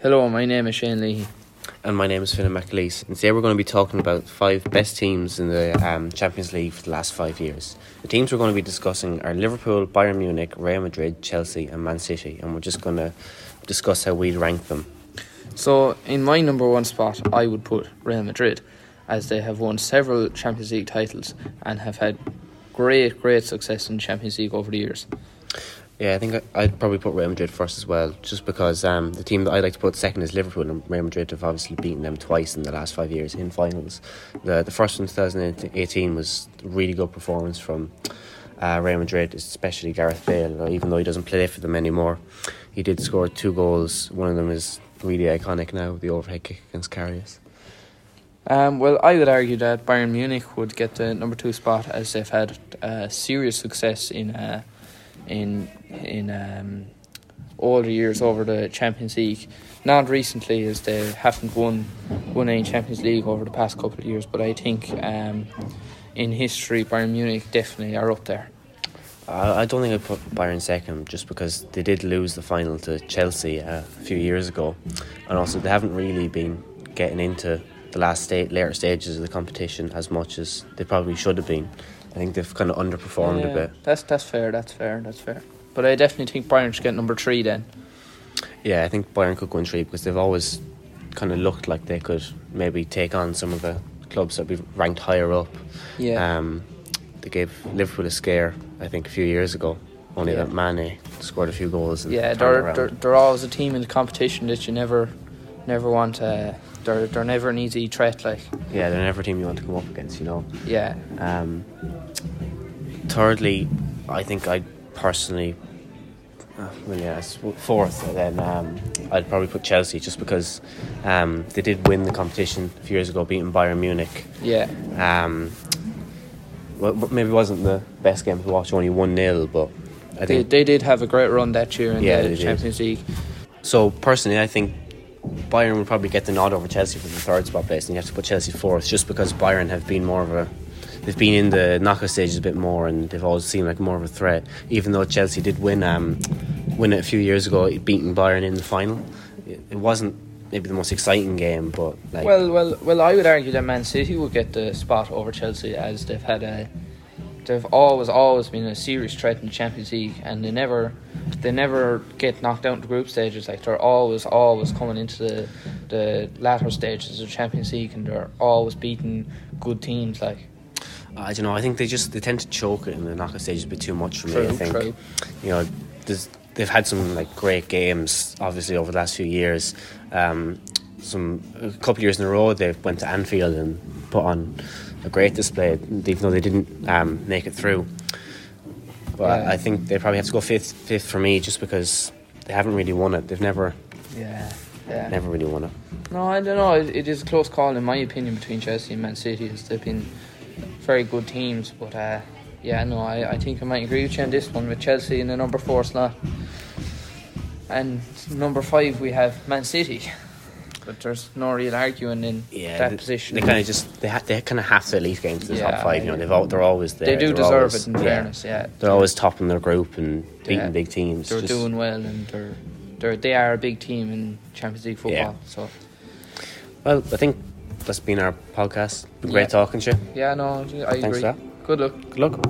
Hello, my name is Shane Leahy. And my name is Finn McAleese. And today we're going to be talking about five best teams in the um, Champions League for the last five years. The teams we're going to be discussing are Liverpool, Bayern Munich, Real Madrid, Chelsea, and Man City. And we're just going to discuss how we'd rank them. So, in my number one spot, I would put Real Madrid, as they have won several Champions League titles and have had great, great success in Champions League over the years. Yeah, I think I'd probably put Real Madrid first as well, just because um, the team that I'd like to put second is Liverpool, and Real Madrid have obviously beaten them twice in the last five years in finals. The the first one, 2018, was a really good performance from uh, Real Madrid, especially Gareth Bale, even though he doesn't play for them anymore. He did score two goals, one of them is really iconic now, the overhead kick against Karius. Um, well, I would argue that Bayern Munich would get the number two spot as they've had uh, serious success in uh, in in um, all the years over the Champions League. Not recently, as they haven't won won any Champions League over the past couple of years, but I think um, in history, Bayern Munich definitely are up there. I don't think I'd put Bayern second just because they did lose the final to Chelsea uh, a few years ago, and also they haven't really been getting into the last state later stages of the competition as much as they probably should have been. I think they've kind of underperformed yeah, a bit. That's that's fair. That's fair. That's fair. But I definitely think Bayern should get number three then. Yeah, I think Bayern could go in three because they've always kind of looked like they could maybe take on some of the clubs that be ranked higher up. Yeah. Um, they gave Liverpool a scare, I think, a few years ago. Only yeah. that Mane scored a few goals. yeah, they're, they're, they're always a team in the competition that you never never want to. They're they're never an easy threat. Like yeah, they're never a team you want to come up against. You know. Yeah. Um, thirdly, I think I personally, uh, well, yeah, fourth. and Then um, I'd probably put Chelsea just because um, they did win the competition a few years ago, beating Bayern Munich. Yeah. Um, well, maybe it wasn't the best game to watch, only one 0 but I think they, they did have a great run that year in yeah, the Champions did. League. So personally, I think Bayern will probably get the nod over Chelsea for the third spot place, and you have to put Chelsea fourth, just because Bayern have been more of a they've been in the knockout stages a bit more, and they've always seemed like more of a threat. Even though Chelsea did win um, win it a few years ago, beating Bayern in the final, it, wasn't maybe the most exciting game, but like well, well, well, I would argue that Man City would get the spot over Chelsea as they've had a they've always always been a serious threat in the Champions League, and they never they never get knocked out in the group stages. Like they're always always coming into the the latter stages of the Champions League, and they're always beating good teams. Like I don't know. I think they just they tend to choke it in the knockout stages a bit too much for true, me. I think true. you know they've had some like great games obviously over the last few years. Um, some a couple of years in a row they went to Anfield and put on a great display, even though they didn't um, make it through. But yeah. I think they probably have to go fifth, fifth for me, just because they haven't really won it. They've never, yeah, yeah, never really won it. No, I don't know. It, it is a close call in my opinion between Chelsea and Man City. As they've been very good teams, but uh, yeah, no, I, I think I might agree with you on this one with Chelsea in the number four slot. And number five, we have Man City but there's no real arguing in yeah, that they, position. They kind of just they ha- they kind of have to at least get into the yeah, top five. You know, they've all, they're always there. They do they're deserve always, it. In yeah, fairness, yeah, they're always topping their group and beating big teams. They're just, doing well, and they're they're they are a big team in Champions League football. So, well, I think that's been our podcast. Been great talking to you. Yeah, no, I Thanks agree. For that. Good luck. Good luck.